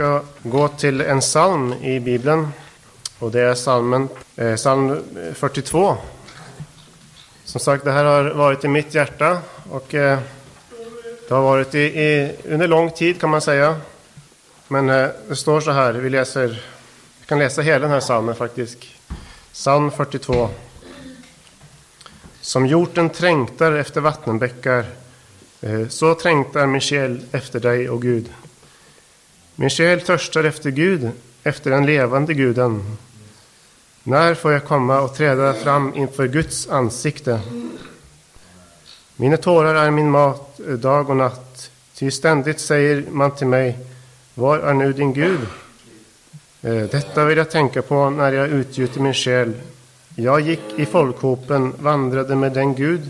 ska gå till en psalm i Bibeln. Och det är psalmen, eh, psalm 42. Som sagt, det här har varit i mitt hjärta och eh, det har varit i, i, under lång tid kan man säga. Men eh, det står så här, vi läser, vi kan läsa hela den här psalmen faktiskt. Psalm 42. Som hjorten trängtar efter vattenbäckar, eh, så trängtar min själ efter dig, o Gud. Min själ törstar efter Gud, efter den levande guden. När får jag komma och träda fram inför Guds ansikte? Mina tårar är min mat dag och natt, ty ständigt säger man till mig, var är nu din Gud? Eh, detta vill jag tänka på när jag utgjuter min själ. Jag gick i folkhopen, vandrade med den Gud,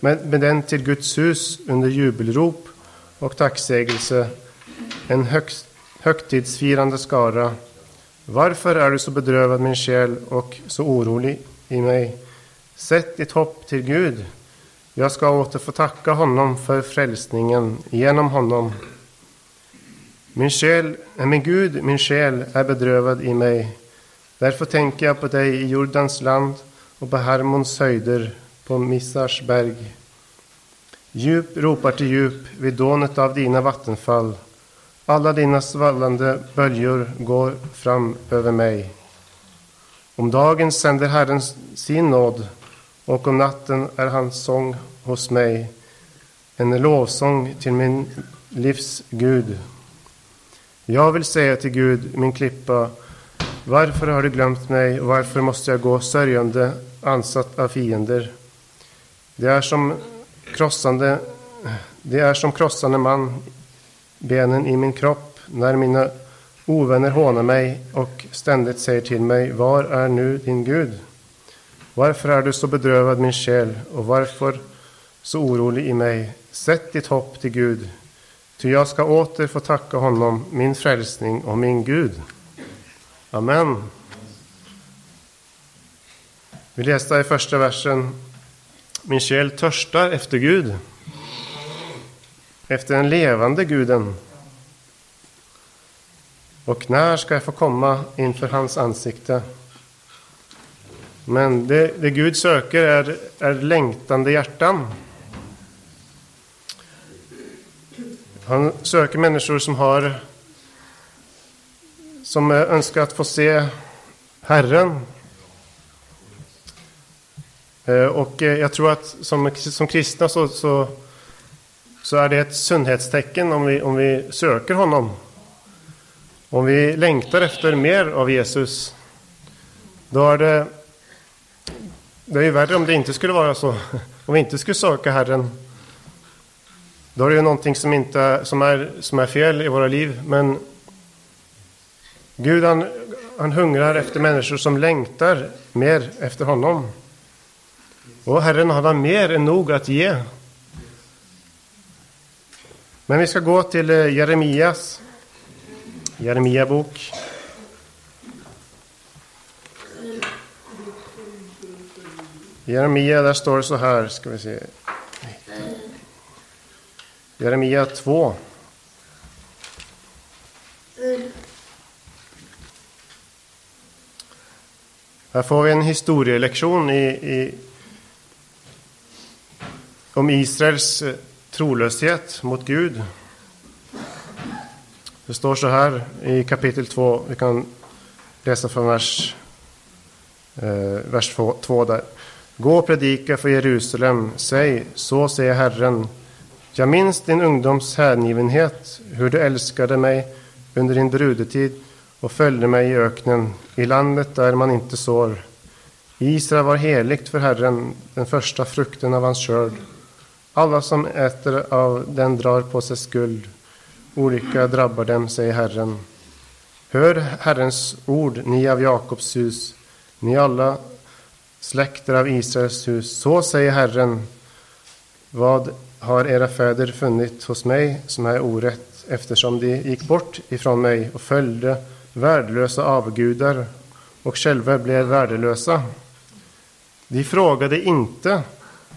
med, med den till Guds hus under jubelrop och tacksägelse, en högst högtidsfirande skara. Varför är du så bedrövad min själ och så orolig i mig? Sätt ditt hopp till Gud. Jag ska åter få tacka honom för frälsningen genom honom. Min själ, eh, min Gud, min själ är bedrövad i mig. Därför tänker jag på dig i Jordans land och på Hermons höjder, på Missars berg. Djup ropar till djup vid dånet av dina vattenfall. Alla dina svallande böljor går fram över mig. Om dagen sänder Herren sin nåd och om natten är hans sång hos mig en lovsång till min livs Gud. Jag vill säga till Gud, min klippa, varför har du glömt mig och varför måste jag gå sörjande, ansatt av fiender? Det är som krossande, det är som krossande man benen i min kropp när mina ovänner hånar mig och ständigt säger till mig, var är nu din Gud? Varför är du så bedrövad min själ och varför så orolig i mig? Sätt ditt hopp till Gud, ty jag ska åter få tacka honom, min frälsning och min Gud. Amen. Vi läste i första versen, min själ törstar efter Gud efter den levande guden. Och när ska jag få komma inför hans ansikte? Men det, det Gud söker är, är längtande hjärtan. Han söker människor som har som önskar att få se Herren. Eh, och eh, jag tror att som, som kristna så, så så är det ett sundhetstecken om vi, om vi söker honom. Om vi längtar efter mer av Jesus, då är det, det är ju värre om det inte skulle vara så. Om vi inte skulle söka Herren, då är det ju någonting som, inte, som, är, som är fel i våra liv. Men Gud han, han hungrar efter människor som längtar mer efter honom. Och Herren han har mer än nog att ge men vi ska gå till eh, Jeremias Jeremia bok. Jeremia, där står det så här, ska vi se. Jeremia 2. Här får vi en historielektion i, i, om Israels eh, trolöshet mot Gud. Det står så här i kapitel 2, vi kan läsa från vers, eh, vers 2 där. Gå och predika för Jerusalem, säg, så säger Herren. Jag minns din ungdoms hängivenhet, hur du älskade mig under din brudetid och följde mig i öknen, i landet där man inte sår. Israel var heligt för Herren, den första frukten av hans skörd. Alla som äter av den drar på sig skuld. Olycka drabbar dem, säger Herren. Hör Herrens ord, ni av Jakobs hus, ni alla släkter av Israels hus. Så säger Herren. Vad har era fäder funnit hos mig som är orätt, eftersom de gick bort ifrån mig och följde värdelösa avgudar och själva blev värdelösa? De frågade inte,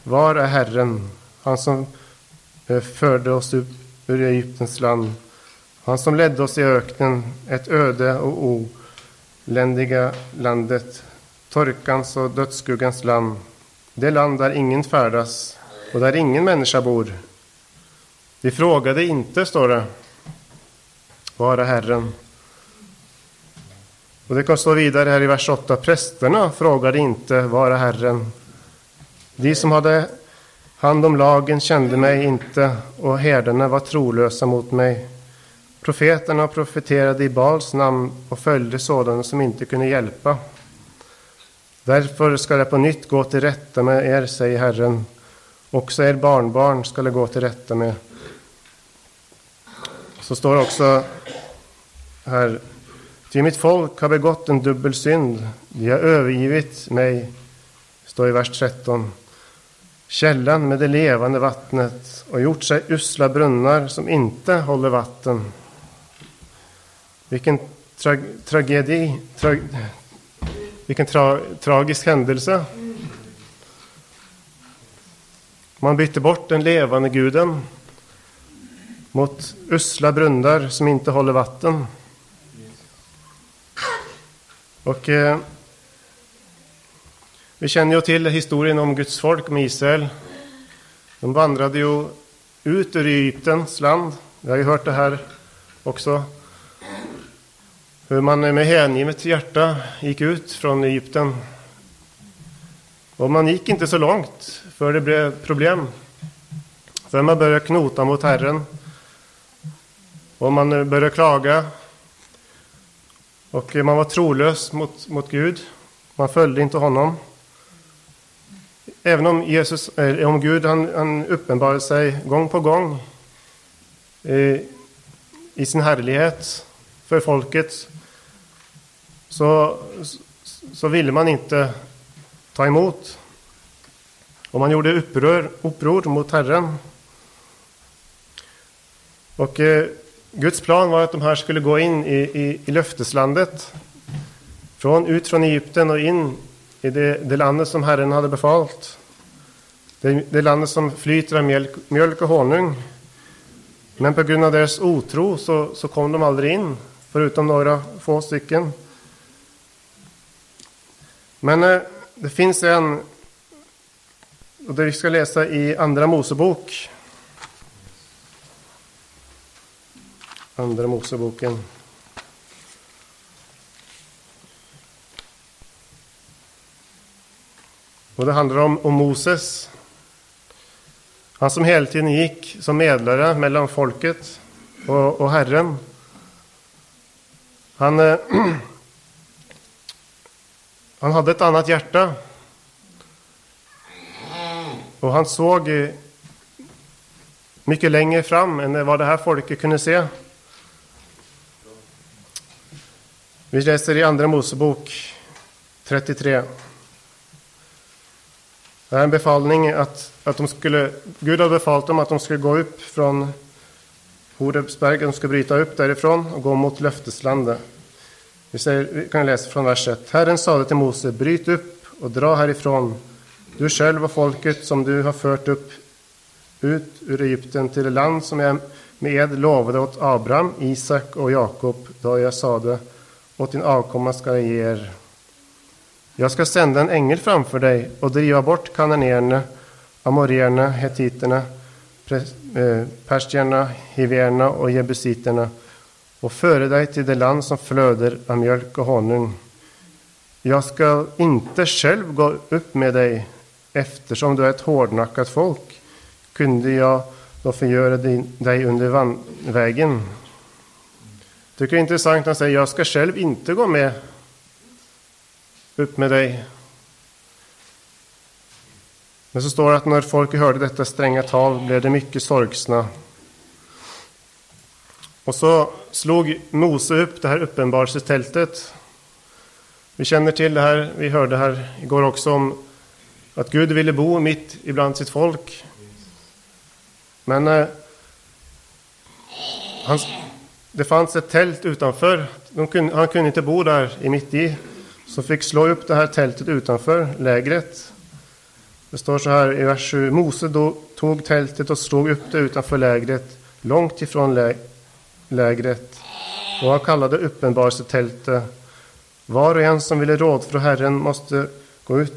var är Herren? Han som eh, förde oss upp ur Egyptens land. Han som ledde oss i öknen, ett öde och oländiga landet, torkans och dödsskuggans land, det land där ingen färdas och där ingen människa bor. Vi frågade inte, står det, vara Herren. Och det kan stå vidare här i vers 8. Prästerna frågade inte, vara Herren. De som hade han om lagen kände mig inte och herdarna var trolösa mot mig. Profeterna profeterade i Bals namn och följde sådana som inte kunde hjälpa. Därför ska jag på nytt gå till rätta med er, säger Herren. Också er barnbarn ska det gå till rätta med. Så står det också här. Ty mitt folk har begått en dubbel synd. De har övergivit mig, står i vers 13 källan med det levande vattnet och gjort sig usla brunnar som inte håller vatten. Vilken tra tragedi, tra vilken tra tragisk händelse. Man bytte bort den levande guden mot usla brunnar som inte håller vatten. Och eh, vi känner ju till historien om Guds folk med Israel. De vandrade ju ut ur Egyptens land. Vi har ju hört det här också. Hur man med hängivet hjärta gick ut från Egypten. Och man gick inte så långt för det blev problem. För man började knota mot Herren. Och man började klaga. Och man var trolös mot, mot Gud. Man följde inte honom. Även om, Jesus, eh, om Gud han, han uppenbarar sig gång på gång eh, i sin härlighet för folket så, så ville man inte ta emot. Och man gjorde upprör, uppror mot Herren. Och eh, Guds plan var att de här skulle gå in i, i, i löfteslandet. Från, ut från Egypten och in i det, det landet som Herren hade befalt. Det, det landet som flyter av mjölk, mjölk och honung. Men på grund av deras otro så, så kom de aldrig in, förutom några få stycken. Men eh, det finns en, och det vi ska läsa i Andra Mosebok. Andra Moseboken. Och det handlar om, om Moses. Han som hela tiden gick som medlare mellan folket och, och Herren. Han, eh, han hade ett annat hjärta. Och han såg eh, mycket längre fram än vad det här folket kunde se. Vi läser i Andra Mosebok 33. Det är en befallning att, att de skulle, Gud hade befallt dem att de skulle gå upp från Horebsberg, de skulle bryta upp därifrån och gå mot löfteslandet. Vi, säger, vi kan läsa från vers 1. Herren sade till Mose, bryt upp och dra härifrån, du själv och folket som du har fört upp ut ur Egypten till det land som jag med ed lovade åt Abraham, Isak och Jakob, då jag sade, åt din avkomma ska jag ge er. Jag ska sända en ängel framför dig och driva bort kananéerna, amorierna, hetiterna, eh, persierna, perstierna, hivierna och jebusiterna och föra dig till det land som flöder av mjölk och honung. Jag ska inte själv gå upp med dig, eftersom du är ett hårdnackat folk, kunde jag då förgöra dig under vägen. Tycker det är intressant att han säger, jag ska själv inte gå med upp med dig. Men så står det att när folket hörde detta stränga tal blev det mycket sorgsna. Och så slog Mose upp det här uppenbarelsetältet. Vi känner till det här, vi hörde här igår också om att Gud ville bo mitt ibland sitt folk. Men eh, han, det fanns ett tält utanför. Kunde, han kunde inte bo där i mitt i som fick slå upp det här tältet utanför lägret. Det står så här i vers 7. Mose då tog tältet och slog upp det utanför lägret, långt ifrån, lä lägret och han kallade uppenbarelsetältet. Var och en som ville råd från Herren måste gå ut,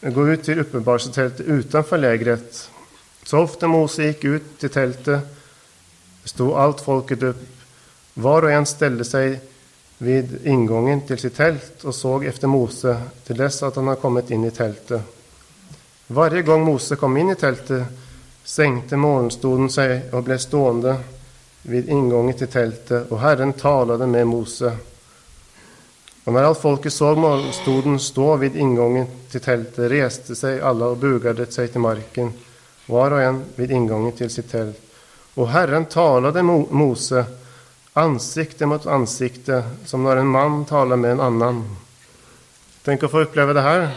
gå ut till uppenbarelsetältet utanför lägret. Så ofta Mose gick ut till tältet stod allt folket upp. Var och en ställde sig vid ingången till sitt tält och såg efter Mose till dess att han hade kommit in i tältet. Varje gång Mose kom in i tältet sänkte morgonstoden sig och blev stående vid ingången till tältet och Herren talade med Mose. Och när allt folket såg molnstoden stå vid ingången till tältet reste sig alla och bugade sig till marken, var och en vid ingången till sitt tält. Och Herren talade med Mose ansikte mot ansikte, som när en man talar med en annan. Tänk att få uppleva det här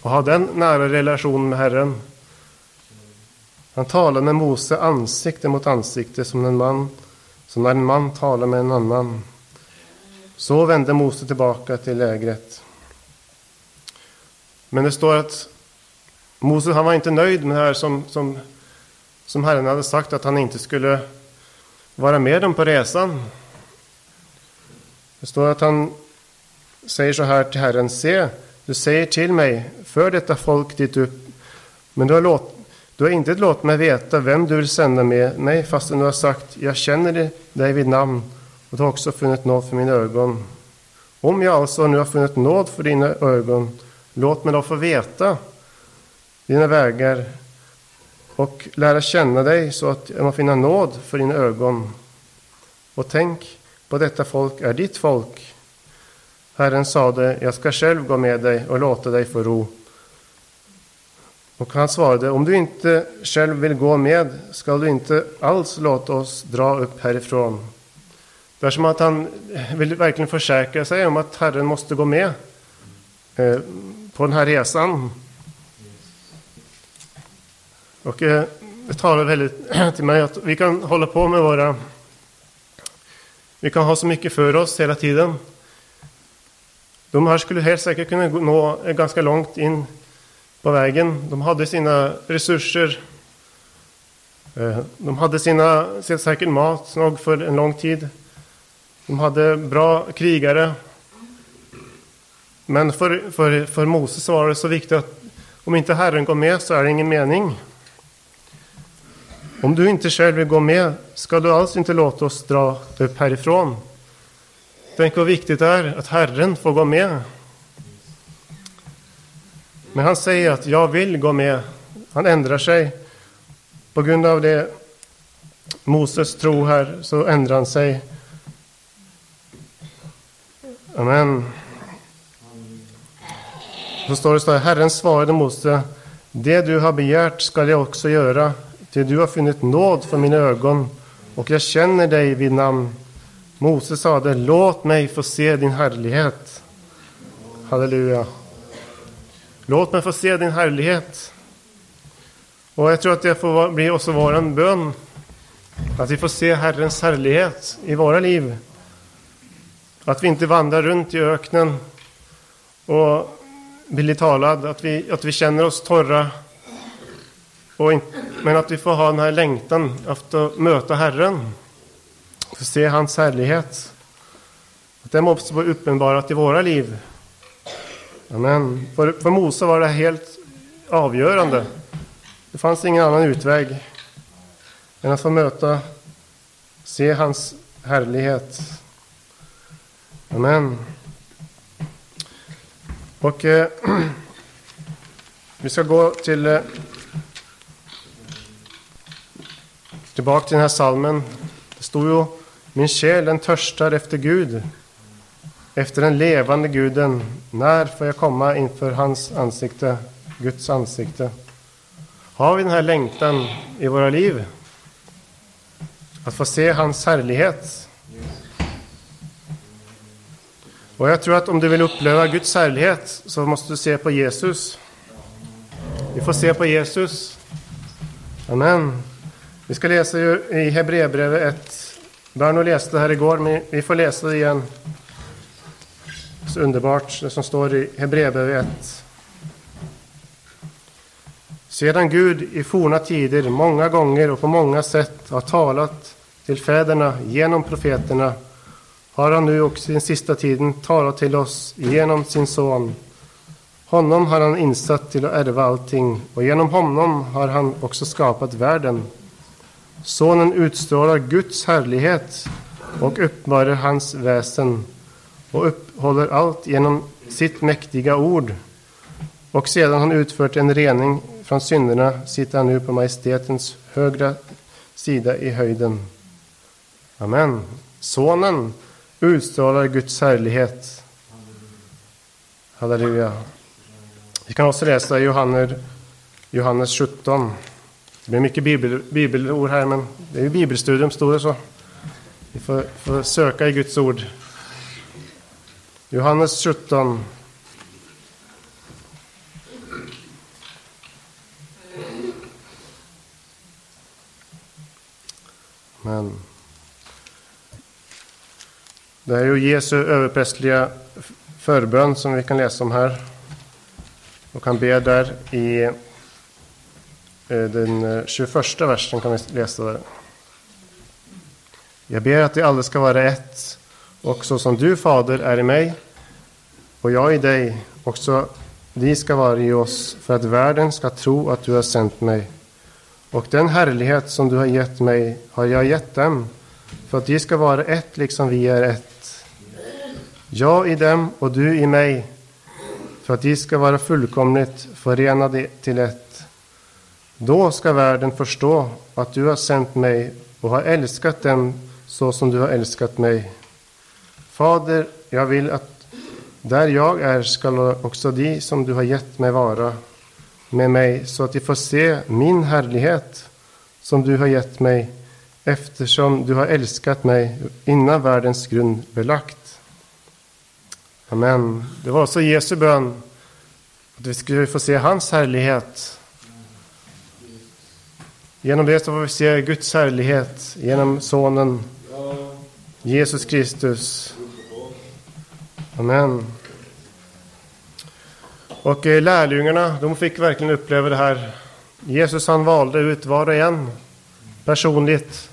och ha den nära relationen med Herren. Han talar med Mose ansikte mot ansikte som en man, som när en man talar med en annan. Så vände Mose tillbaka till lägret. Men det står att Mose han var inte nöjd med det här som, som, som Herren hade sagt att han inte skulle vara med dem på resan. Det står att han säger så här till Herren. Se, du säger till mig, för detta folk dit upp. Men du har, låt, du har inte låtit mig veta vem du vill sända med mig, fastän du har sagt, jag känner dig vid namn och du har också funnit nåd för mina ögon. Om jag alltså nu har funnit nåd för dina ögon, låt mig då få veta dina vägar och lära känna dig så att jag må finna nåd för dina ögon. Och tänk på detta folk är ditt folk. Herren sade, jag ska själv gå med dig och låta dig få ro. Och han svarade, om du inte själv vill gå med skall du inte alls låta oss dra upp härifrån. Det är som att han vill verkligen försäkra sig om att Herren måste gå med eh, på den här resan. Och eh, det talar väldigt till mig att vi kan hålla på med våra... Vi kan ha så mycket för oss hela tiden. De här skulle helt säkert kunna nå eh, ganska långt in på vägen. De hade sina resurser. Eh, de hade sina, säkert mat nog för en lång tid. De hade bra krigare. Men för, för, för Moses var det så viktigt att om inte Herren går med så är det ingen mening. Om du inte själv vill gå med ska du alls inte låta oss dra upp härifrån. Tänk vad viktigt det är att Herren får gå med. Men han säger att jag vill gå med. Han ändrar sig. På grund av det Moses tro här så ändrar han sig. Amen. Så står det så här, Herren svarade Mose, det du har begärt skall jag också göra, till du har funnit nåd för mina ögon och jag känner dig vid namn. Mose sade, låt mig få se din härlighet. Halleluja. Låt mig få se din härlighet. Och jag tror att det får bli också vår bön. Att vi får se Herrens härlighet i våra liv. Att vi inte vandrar runt i öknen och blir talad, att vi, att vi känner oss torra. Och in, men att vi får ha den här längtan efter att möta Herren. Få se hans härlighet. Att det måste vara uppenbarat i våra liv. Amen. För, för Mose var det helt avgörande. Det fanns ingen annan utväg än att få möta, se hans härlighet. Amen. Och eh, vi ska gå till eh, tillbaka till den här salmen. Det stod ju Min själ den törstar efter Gud, efter den levande guden. När får jag komma inför hans ansikte, Guds ansikte? Har vi den här längtan i våra liv? Att få se hans härlighet? Och jag tror att om du vill uppleva Guds härlighet så måste du se på Jesus. Vi får se på Jesus. Amen. Vi ska läsa ju i Hebreerbrevet 1. Berno läste här igår, men vi får läsa det igen. Så underbart, det som står i Hebreerbrevet 1. Sedan Gud i forna tider många gånger och på många sätt har talat till fäderna genom profeterna har han nu också i den sista tiden talat till oss genom sin son. Honom har han insatt till att ärva allting och genom honom har han också skapat världen. Sonen utstrålar Guds härlighet och uppenbarar hans väsen och upphåller allt genom sitt mäktiga ord. Och sedan han utfört en rening från synderna sitter han nu på majestätens högra sida i höjden. Amen. Sonen utstrålar Guds härlighet. Halleluja. Vi kan också läsa Johannes, Johannes 17. Det blir mycket bibel, bibelord här, men det är ju bibelstudium, står det så. Vi får, får söka i Guds ord. Johannes 17. Men det är ju Jesu överprästliga förbön som vi kan läsa om här. Och han ber där i Eh, den eh, 21 versen kan vi läsa där. Jag ber att det alla ska vara ett, och så som du, Fader, är i mig och jag i dig, också de ska vara i oss, för att världen ska tro att du har sänt mig. Och den härlighet som du har gett mig har jag gett dem, för att de ska vara ett liksom vi är ett. Jag i dem och du i mig, för att de ska vara fullkomligt förenade till ett. Då ska världen förstå att du har sänt mig och har älskat dem så som du har älskat mig. Fader, jag vill att där jag är skall också de som du har gett mig vara med mig så att de får se min härlighet som du har gett mig eftersom du har älskat mig innan världens grund belagt. Amen. Det var så Jesu bön att vi skulle få se hans härlighet. Genom det så får vi se Guds härlighet genom Sonen Jesus Kristus. Amen. Och eh, lärjungarna, de fick verkligen uppleva det här. Jesus han valde ut var och en personligt.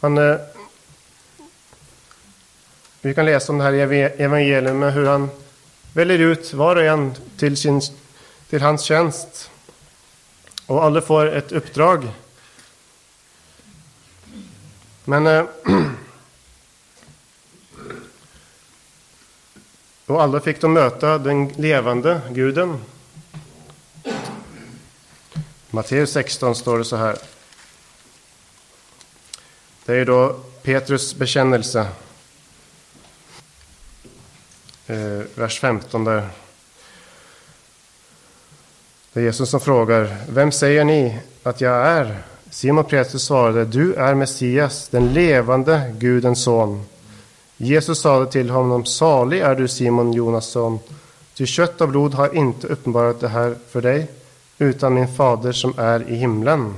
Han, eh, vi kan läsa om det här i evangeliet, med hur han väljer ut var och en till, sin, till hans tjänst. Och alla får ett uppdrag. Men eh, Och alla fick de möta den levande guden. Matteus 16 står det så här. Det är då Petrus bekännelse. Eh, vers 15 där. Det är Jesus som frågar, vem säger ni att jag är? Simon Petrus svarade, du är Messias, den levande Gudens son. Jesus sade till honom, salig är du Simon Jonasson, ty kött och blod har inte uppenbarat det här för dig, utan min fader som är i himlen.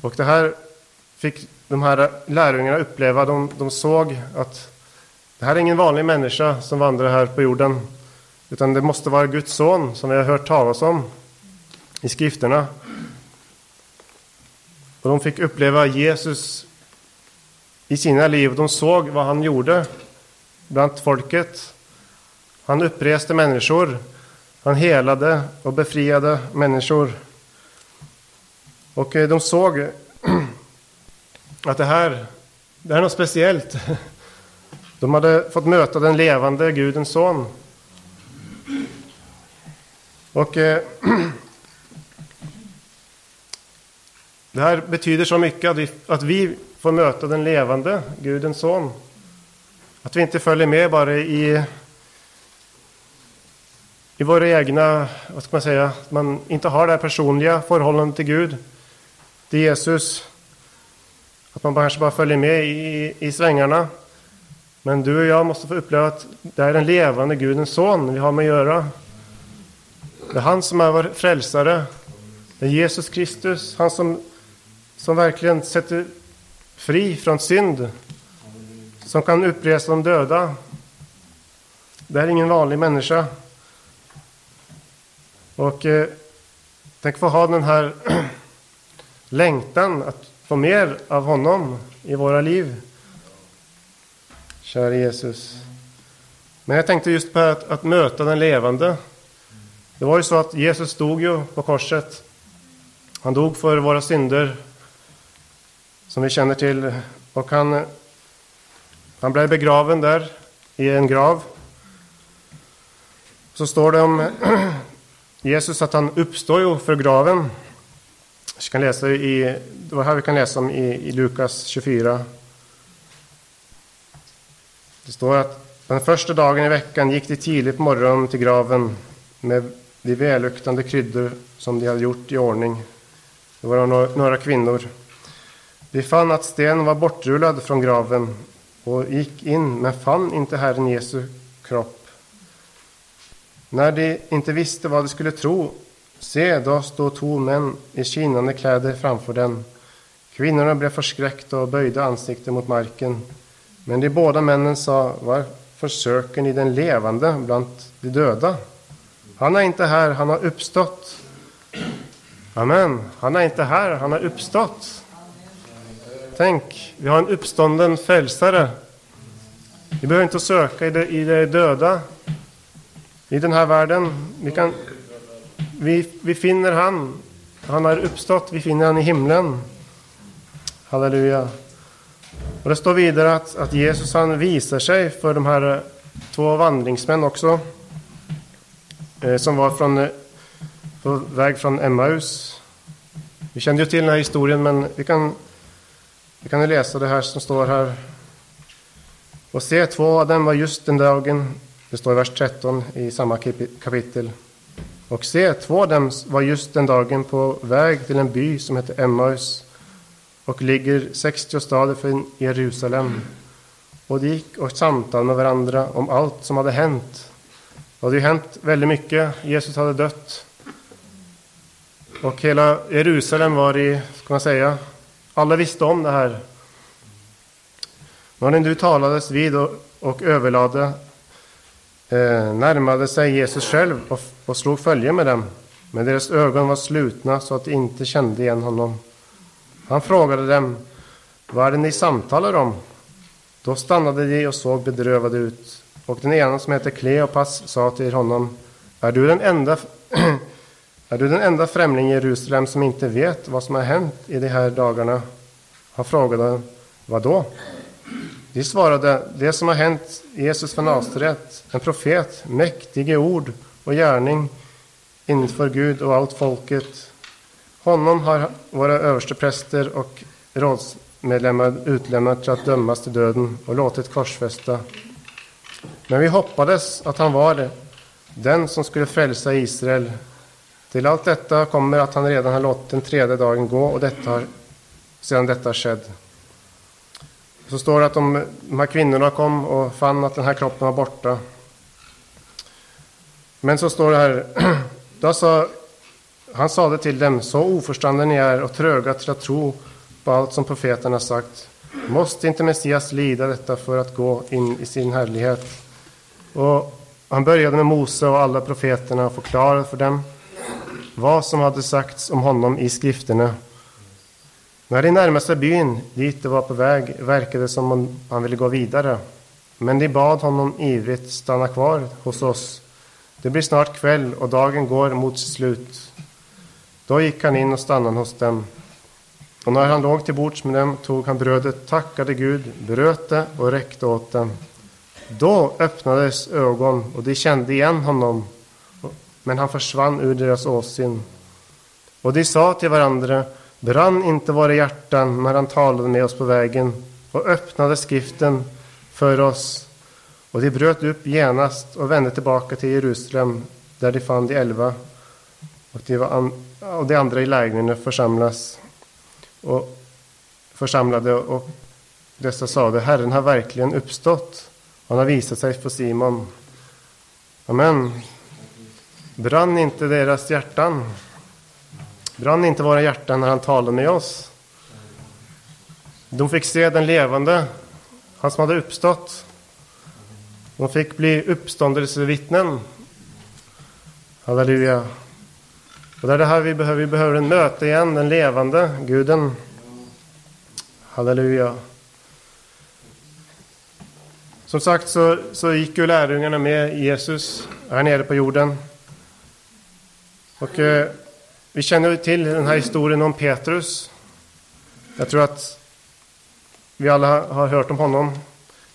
Och det här fick de här lärjungarna uppleva. De, de såg att det här är ingen vanlig människa som vandrar här på jorden, utan det måste vara Guds son som vi har hört talas om i skrifterna. Och de fick uppleva Jesus i sina liv. De såg vad han gjorde bland folket. Han uppreste människor. Han helade och befriade människor. Och eh, de såg att det här, det är något speciellt. De hade fått möta den levande Gudens son. Och eh, det här betyder så mycket att vi får möta den levande Gudens son. Att vi inte följer med bara i, i våra egna, vad ska man säga, att man inte har det här personliga förhållandet till Gud, till Jesus. Att man kanske bara följer med i, i svängarna. Men du och jag måste få uppleva att det är den levande Gudens son vi har med att göra. Det är han som är vår frälsare. Det är Jesus Kristus, han som, som verkligen sätter fri från synd, som kan uppresa de döda. Det är ingen vanlig människa. Och eh, tänk få ha den här längtan att få mer av honom i våra liv. Kära Jesus. Men jag tänkte just på att, att möta den levande. Det var ju så att Jesus stod ju på korset. Han dog för våra synder, som vi känner till. Och han, han blev begraven där i en grav. Så står det om Jesus att han uppstår ju för graven. Vi kan läsa i, det var här vi kan läsa om i, i Lukas 24. Det står att den första dagen i veckan gick de tidigt på morgonen till graven med de välluktande kryddor som de hade gjort i ordning. Det var några kvinnor. De fann att stenen var bortrullad från graven och gick in men fann inte Herren Jesu kropp. När de inte visste vad de skulle tro, se, då stod två män i skinande kläder framför den. Kvinnorna blev förskräckta och böjde ansiktet mot marken. Men de båda männen sa, varför söker ni den levande bland de döda? Han är inte här, han har uppstått. Amen. Han är inte här, han har uppstått. Tänk, vi har en uppstånden frälsare. Vi behöver inte söka i det, i det döda, i den här världen. Vi, kan, vi, vi finner han. Han har uppstått, vi finner han i himlen. Halleluja. Och det står vidare att, att Jesus han visar sig för de här två vandringsmän också. Eh, som var från, eh, på väg från Emmaus. Vi kände ju till den här historien men vi kan, vi kan läsa det här som står här. Och se, två av dem var just den dagen, det står i vers 13 i samma kapitel. Och se, två av dem var just den dagen på väg till en by som heter Emmaus och ligger 60 stader från Jerusalem. Och de gick och samtalade med varandra om allt som hade hänt. Det hade ju hänt väldigt mycket. Jesus hade dött. Och hela Jerusalem var i, ska man säga, alla visste om det här. Men du talades vid och, och överlade eh, närmade sig Jesus själv och, och slog följe med dem. Men deras ögon var slutna så att de inte kände igen honom. Han frågade dem, vad är det ni samtalar om? Då stannade de och såg bedrövade ut. Och den ena som hette Kleopas sa till honom, är du den enda är du den enda främling i Jerusalem som inte vet vad som har hänt i de här dagarna? Han frågade, vad då? De svarade, det som har hänt Jesus från Nasaret, en profet, mäktig i ord och gärning inför Gud och allt folket. Honom har våra överstepräster och rådsmedlemmar utlämnat till att dömas till döden och låtit korsfästa. Men vi hoppades att han var det, den som skulle frälsa Israel. Till allt detta kommer att han redan har låtit den tredje dagen gå och detta har, sedan detta skett. Så står det att de, de här kvinnorna kom och fann att den här kroppen var borta. Men så står det här, då sa han sade till dem, så oförstående ni är och tröga till att tro på allt som profeterna sagt. Måste inte Messias lida detta för att gå in i sin härlighet? Och han började med Mose och alla profeterna och förklarade för dem vad som hade sagts om honom i skrifterna. När de närmade sig byn dit de var på väg verkade det som om han ville gå vidare. Men de bad honom ivrigt stanna kvar hos oss. Det blir snart kväll och dagen går mot sitt slut. Då gick han in och stannade hos dem. Och när han låg till bords med dem tog han brödet, tackade Gud, bröt det och räckte åt dem. Då öppnades ögon och de kände igen honom, men han försvann ur deras åsyn. Och de sa till varandra, brann inte våra hjärtan när han talade med oss på vägen och öppnade skriften för oss. Och de bröt upp genast och vände tillbaka till Jerusalem, där de fann de elva och de, var och de andra i lägren församlas och församlade och dessa sade Herren har verkligen uppstått. Han har visat sig för Simon. Amen. Brann inte deras hjärtan? Brann inte våra hjärtan när han talade med oss? De fick se den levande, han som hade uppstått. De fick bli uppståndelsevittnen. Halleluja. Och det är det här vi behöver. Vi behöver en möte igen, den levande guden. Halleluja. Som sagt så, så gick ju lärjungarna med Jesus här nere på jorden. Och eh, vi känner till den här historien om Petrus. Jag tror att vi alla har hört om honom.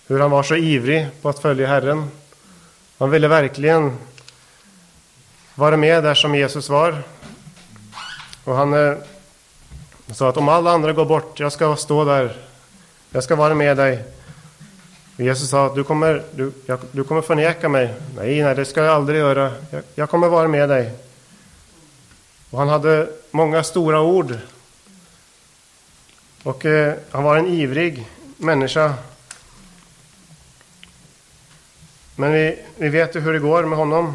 Hur han var så ivrig på att följa Herren. Han ville verkligen vara med där som Jesus var. Och han eh, sa att om alla andra går bort, jag ska stå där. Jag ska vara med dig. Men Jesus sa att du kommer, du, jag, du kommer förneka mig. Nej, nej, det ska jag aldrig göra. Jag, jag kommer vara med dig. Och han hade många stora ord. Och eh, han var en ivrig människa. Men vi, vi vet ju hur det går med honom.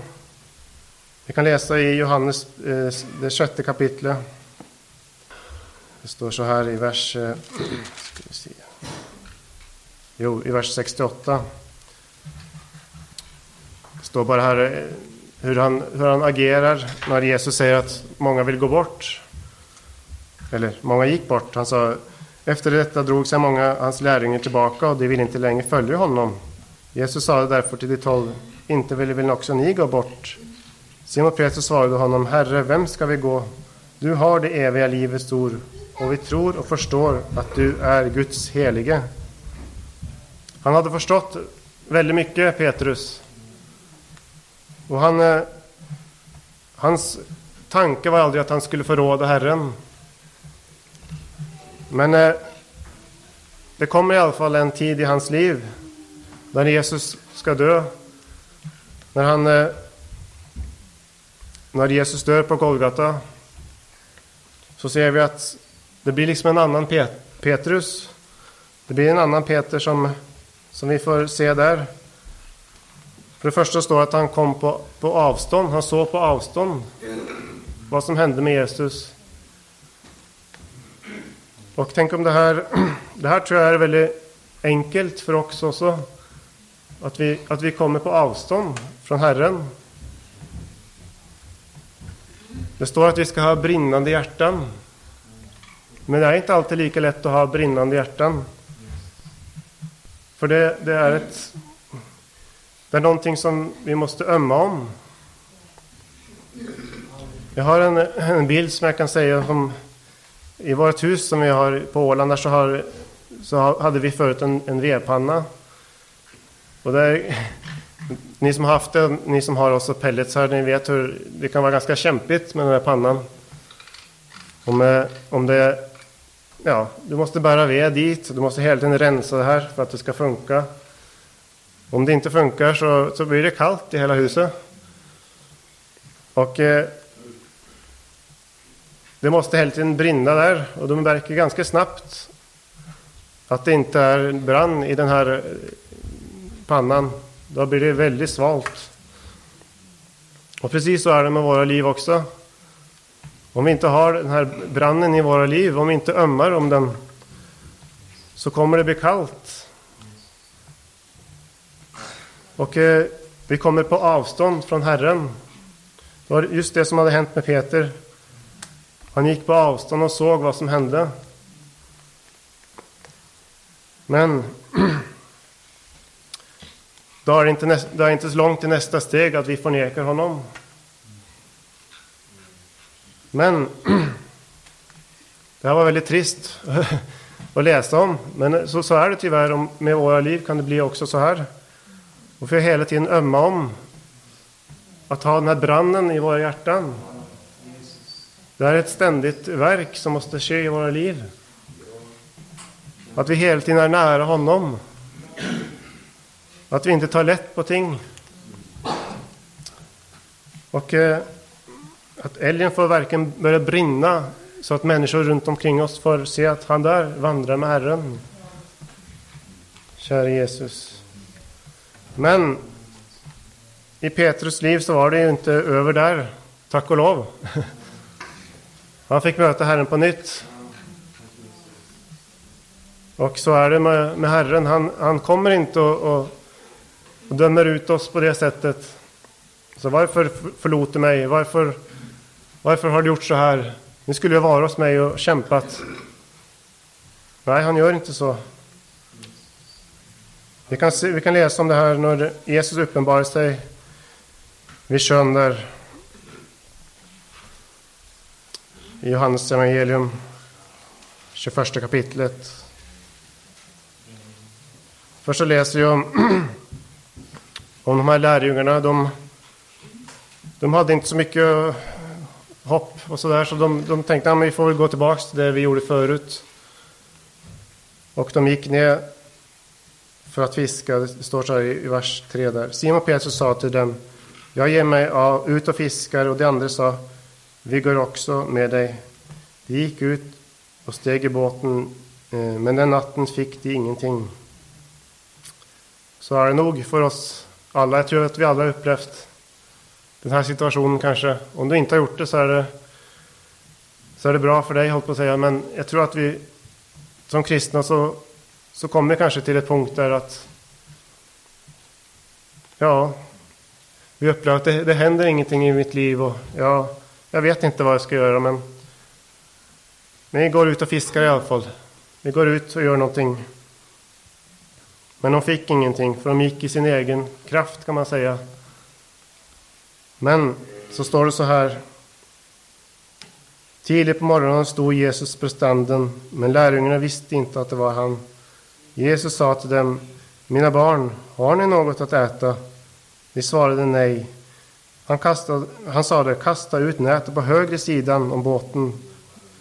Vi kan läsa i Johannes, eh, det sjätte kapitlet. Det står så här i vers... Eh. Jo, i vers 68. Det står bara här eh, hur han, hur han agerar när Jesus säger att många vill gå bort. Eller många gick bort. Han sa efter detta drog sig många hans lärjungar tillbaka och de ville inte längre följa honom. Jesus sa därför till de tolv, inte ville väl också ni gå bort? Simon Petrus svarade honom, Herre, vem ska vi gå? Du har det eviga livets ord och vi tror och förstår att du är Guds helige. Han hade förstått väldigt mycket, Petrus. Och han, eh, hans tanke var aldrig att han skulle förråda Herren. Men eh, det kommer i alla fall en tid i hans liv när Jesus ska dö. När han eh, när Jesus dör på Golgata så ser vi att det blir liksom en annan Petrus. Det blir en annan Peter som, som vi får se där. För det första står att han kom på, på avstånd. Han såg på avstånd vad som hände med Jesus. Och tänk om det här, det här tror jag är väldigt enkelt för oss också. Att vi, att vi kommer på avstånd från Herren. Det står att vi ska ha brinnande hjärtan. Men det är inte alltid lika lätt att ha brinnande hjärtan. För det, det är ett... Det är någonting som vi måste ömma om. Jag har en, en bild som jag kan säga om i vårt hus som vi har på Åland där så, har, så hade vi förut en, en vedpanna. Och där, ni som har haft det, ni som har också pellets här, ni vet hur det kan vara ganska kämpigt med den här pannan. Om, eh, om det, ja, du måste bära ved dit, du måste hela tiden rensa det här för att det ska funka. Om det inte funkar så, så blir det kallt i hela huset. Och eh, det måste hela tiden brinna där och de märker ganska snabbt att det inte är brand i den här eh, pannan. Då blir det väldigt svalt. Och precis så är det med våra liv också. Om vi inte har den här branden i våra liv, om vi inte ömmar om den, så kommer det bli kallt. Och eh, vi kommer på avstånd från Herren. Det var just det som hade hänt med Peter. Han gick på avstånd och såg vad som hände. Men då är, det inte näst, då är det inte så långt till nästa steg att vi förnekar honom. Men det här var väldigt trist att läsa om. Men så, så är det tyvärr. Med våra liv kan det bli också så här. Och vi får hela tiden ömma om att ha den här branden i våra hjärtan. Det är ett ständigt verk som måste ske i våra liv. Att vi hela tiden är nära honom. Att vi inte tar lätt på ting. Och eh, att älgen får verkligen börja brinna så att människor runt omkring oss får se att han där vandrar med Herren. Käre Jesus. Men i Petrus liv så var det ju inte över där, tack och lov. Han fick möta Herren på nytt. Och så är det med, med Herren. Han, han kommer inte och, och, och, dömer ut oss på det sättet. Så varför förlåter du mig? Varför, varför har du gjort så här? Ni skulle ju vara hos mig och kämpat. Nej, han gör inte så. Vi kan, se, vi kan läsa om det här när Jesus uppenbarar sig vid sjön där i Johannes evangelium 21 kapitlet. Först så läser jag om, om de här lärjungarna. De, de hade inte så mycket hopp och sådär, så de, de tänkte att vi får väl gå tillbaka till det vi gjorde förut. Och de gick ner för att fiska. Det står så här i vers 3 där. Simon Petrus sa till dem, jag ger mig av, ut och fiskar. Och de andra sa, vi går också med dig. De gick ut och steg i båten, eh, men den natten fick de ingenting. Så är det nog för oss alla. Jag tror att vi alla har upplevt den här situationen kanske. Om du inte har gjort det så är det, så är det bra för dig, håll på att säga. Men jag tror att vi som kristna så, så kommer vi kanske till ett punkt där att ja, vi upplever att det, det händer ingenting i mitt liv och ja, jag vet inte vad jag ska göra men vi går ut och fiskar i alla fall. Vi går ut och gör någonting. Men de fick ingenting, för de gick i sin egen kraft kan man säga. Men så står det så här. Tidigt på morgonen stod Jesus på stranden, men lärjungarna visste inte att det var han. Jesus sa till dem, mina barn, har ni något att äta? De svarade nej. Han, kastade, han sade, kasta ut nätet på högre sidan om båten,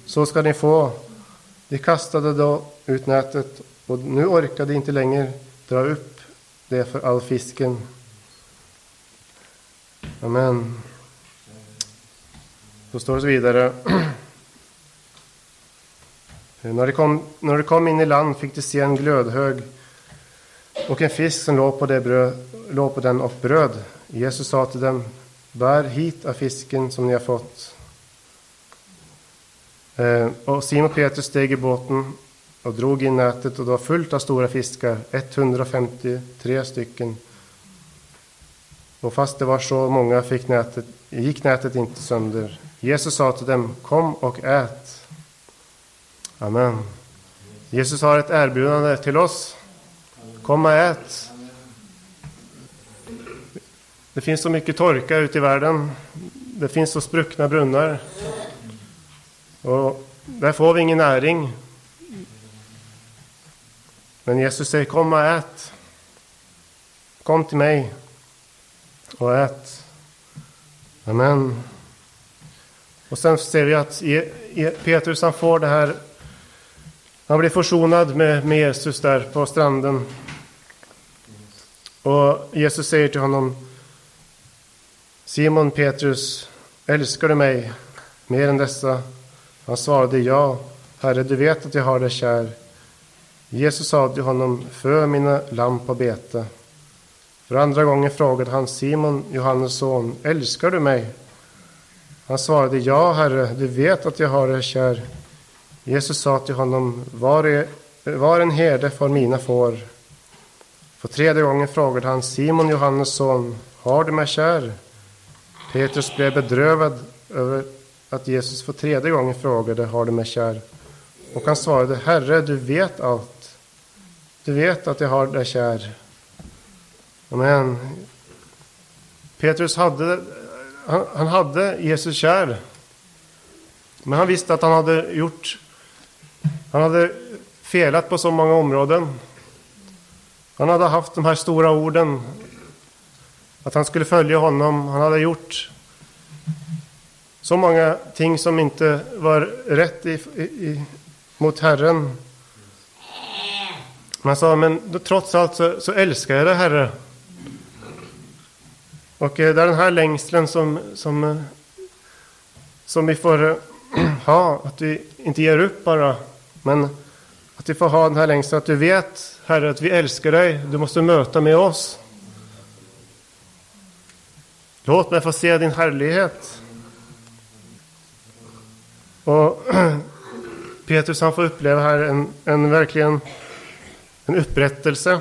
så ska ni få. De kastade då ut nätet, och nu orkade de inte längre dra upp det för all fisken. Amen. Då står det så vidare. när, de kom, när de kom in i land fick de se en glödhög och en fisk som låg på, det bröd, låg på den och bröd. Jesus sa till dem, bär hit av fisken som ni har fått. Eh, och Simon Petrus steg i båten och drog in nätet och det var fullt av stora fiskar, 153 stycken. Och fast det var så många fick nätet, gick nätet inte sönder. Jesus sa till dem, kom och ät. Amen. Jesus har ett erbjudande till oss. Kom och ät. Det finns så mycket torka ute i världen. Det finns så spruckna brunnar. Och där får vi ingen näring. Men Jesus säger kom och ät. Kom till mig och ät. Amen. Och sen ser vi att Petrus han får det här. Han blir försonad med, med Jesus där på stranden. Och Jesus säger till honom Simon Petrus, älskar du mig mer än dessa? Han svarade ja, Herre, du vet att jag har dig kär. Jesus sa till honom, för mina lamm på bete. För andra gången frågade han Simon, Johannes son, älskar du mig? Han svarade, ja, Herre, du vet att jag har dig kär. Jesus sa till honom, var, är, var en herde för mina får. För tredje gången frågade han Simon, Johannes son, har du mig kär? Petrus blev bedrövad över att Jesus för tredje gången frågade, har du mig kär? Och han svarade, Herre, du vet allt. Du vet att jag har dig kär. Amen. Petrus hade, han, han hade Jesus kär. Men han visste att han hade gjort, han hade felat på så många områden. Han hade haft de här stora orden, att han skulle följa honom. Han hade gjort så många ting som inte var rätt i, i, mot Herren. Men han sa, men trots allt så, så älskar jag dig, Herre. Och eh, det är den här längslen som, som, eh, som vi får eh, ha, att vi inte ger upp bara, men att vi får ha den här längslen. att du vet, Herre, att vi älskar dig, du måste möta med oss. Låt mig få se din härlighet. Och Petrus han får uppleva här en, en verkligen en upprättelse.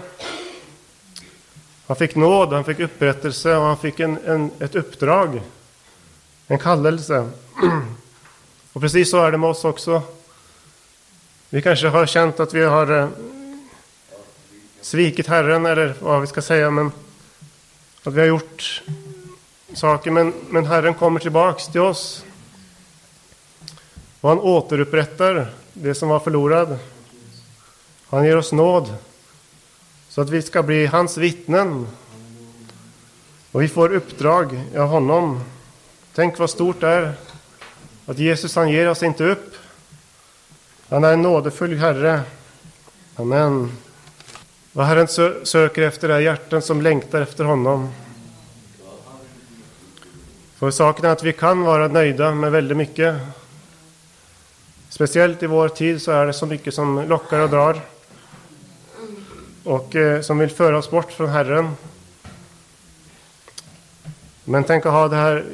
Han fick nåd, han fick upprättelse och han fick en, en, ett uppdrag. En kallelse. Och precis så är det med oss också. Vi kanske har känt att vi har eh, svikit Herren eller vad vi ska säga, men att vi har gjort saker. Men, men Herren kommer tillbaks till oss. Och han återupprättar det som var förlorat. Han ger oss nåd så att vi ska bli hans vittnen. Och vi får uppdrag av honom. Tänk vad stort det är att Jesus han ger oss inte upp. Han är en nådefull Herre. Amen. Vad Herren söker efter är hjärten som längtar efter honom. För saken är att vi kan vara nöjda med väldigt mycket. Speciellt i vår tid så är det så mycket som lockar och drar. Och eh, som vill föra oss bort från Herren. Men tänk att ha det här,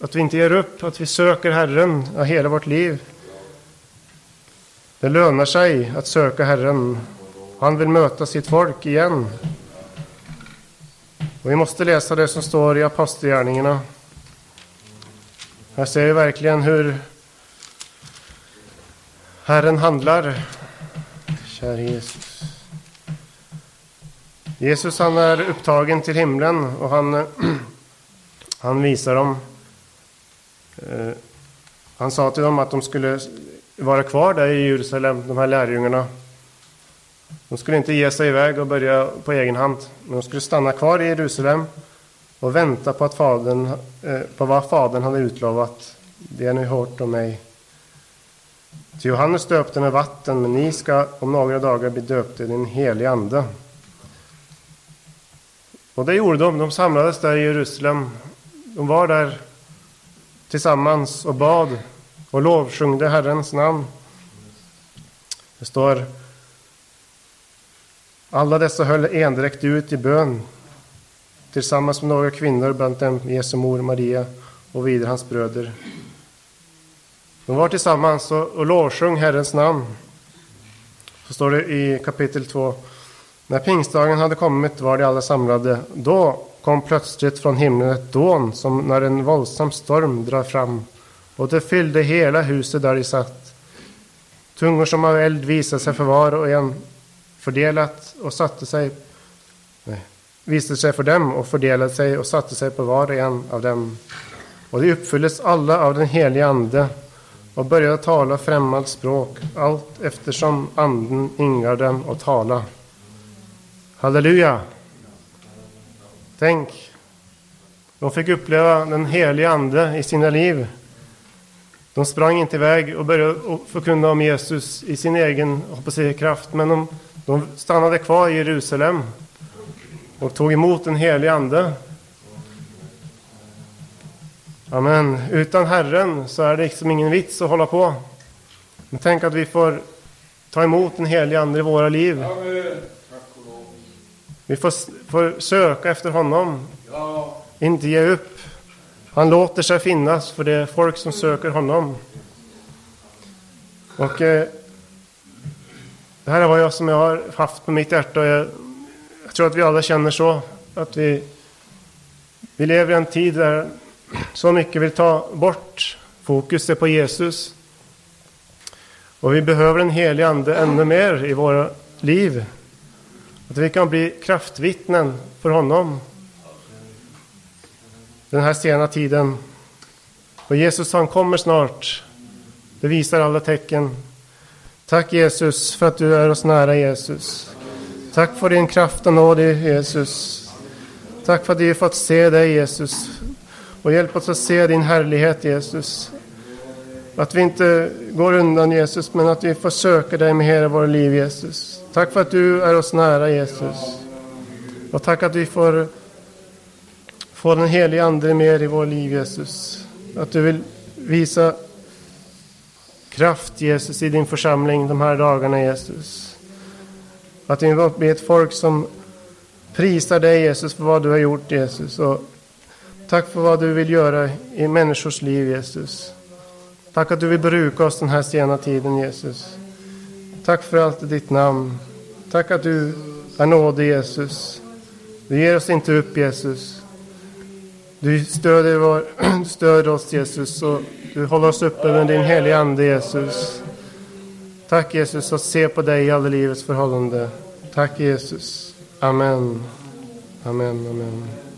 att vi inte ger upp, att vi söker Herren av hela vårt liv. Det lönar sig att söka Herren. Han vill möta sitt folk igen. Och vi måste läsa det som står i Apostlagärningarna. Här ser vi verkligen hur Herren handlar. Kär Jesus. Jesus han är upptagen till himlen och han, han visar dem. Eh, han sa till dem att de skulle vara kvar där i Jerusalem, de här lärjungarna. De skulle inte ge sig iväg och börja på egen hand, men de skulle stanna kvar i Jerusalem och vänta på, att fadern, eh, på vad Fadern hade utlovat. Det är nu hört om mig. Till Johannes döpte med vatten, men ni ska om några dagar bli döpta i den helige Ande. Och det gjorde de. De samlades där i Jerusalem. De var där tillsammans och bad och lovsjungde Herrens namn. Det står alla dessa höll endräkt ut i bön tillsammans med några kvinnor, bland dem Jesu mor Maria och vidare hans bröder. De var tillsammans och, och lovsjung Herrens namn. Så står det i kapitel 2. När pingstdagen hade kommit var de alla samlade. Då kom plötsligt från himlen ett dån som när en våldsam storm drar fram och det fyllde hela huset där de satt. Tungor som av eld visade sig för var och en fördelat och satte sig nej, visade sig för dem och fördelade sig och satte sig på var och en av dem. Och de uppfylldes alla av den helige Ande och började tala främmande språk allt eftersom anden ingav dem att tala. Halleluja! Tänk, de fick uppleva den helige Ande i sina liv. De sprang inte iväg och började förkunna om Jesus i sin egen hoppas jag, kraft, men de, de stannade kvar i Jerusalem och tog emot den helige Ande. Amen. Utan Herren så är det liksom ingen vits att hålla på. Men tänk att vi får ta emot den helige Ande i våra liv. Vi får, får söka efter honom. Inte ge upp. Han låter sig finnas för det är folk som söker honom. Och eh, det här är vad jag som jag har haft på mitt hjärta. Jag, jag tror att vi alla känner så. Att vi, vi lever i en tid där så mycket vill ta bort fokuset på Jesus. Och vi behöver en helig ande ännu mer i våra liv. Att vi kan bli kraftvittnen för honom. Den här sena tiden. Och Jesus han kommer snart. Det visar alla tecken. Tack Jesus för att du är oss nära Jesus. Tack för din kraft och nåd Jesus. Tack för att vi har fått se dig Jesus. Och hjälp oss att se din härlighet Jesus. Att vi inte går undan Jesus, men att vi får söka dig med hela våra liv Jesus. Tack för att du är oss nära Jesus. Och tack att vi får får den helige Ande mer i vårt liv Jesus. Att du vill visa kraft Jesus i din församling de här dagarna Jesus. Att vi vill bli ett folk som prisar dig Jesus för vad du har gjort Jesus. Och tack för vad du vill göra i människors liv Jesus. Tack att du vill bruka oss den här sena tiden Jesus. Tack för allt i ditt namn. Tack att du är nådig Jesus. Du ger oss inte upp Jesus. Du stöder, vår, stöder oss Jesus och du håller oss uppe med din heliga Ande Jesus. Tack Jesus att se på dig i alla livets förhållande. Tack Jesus. Amen. Amen, amen.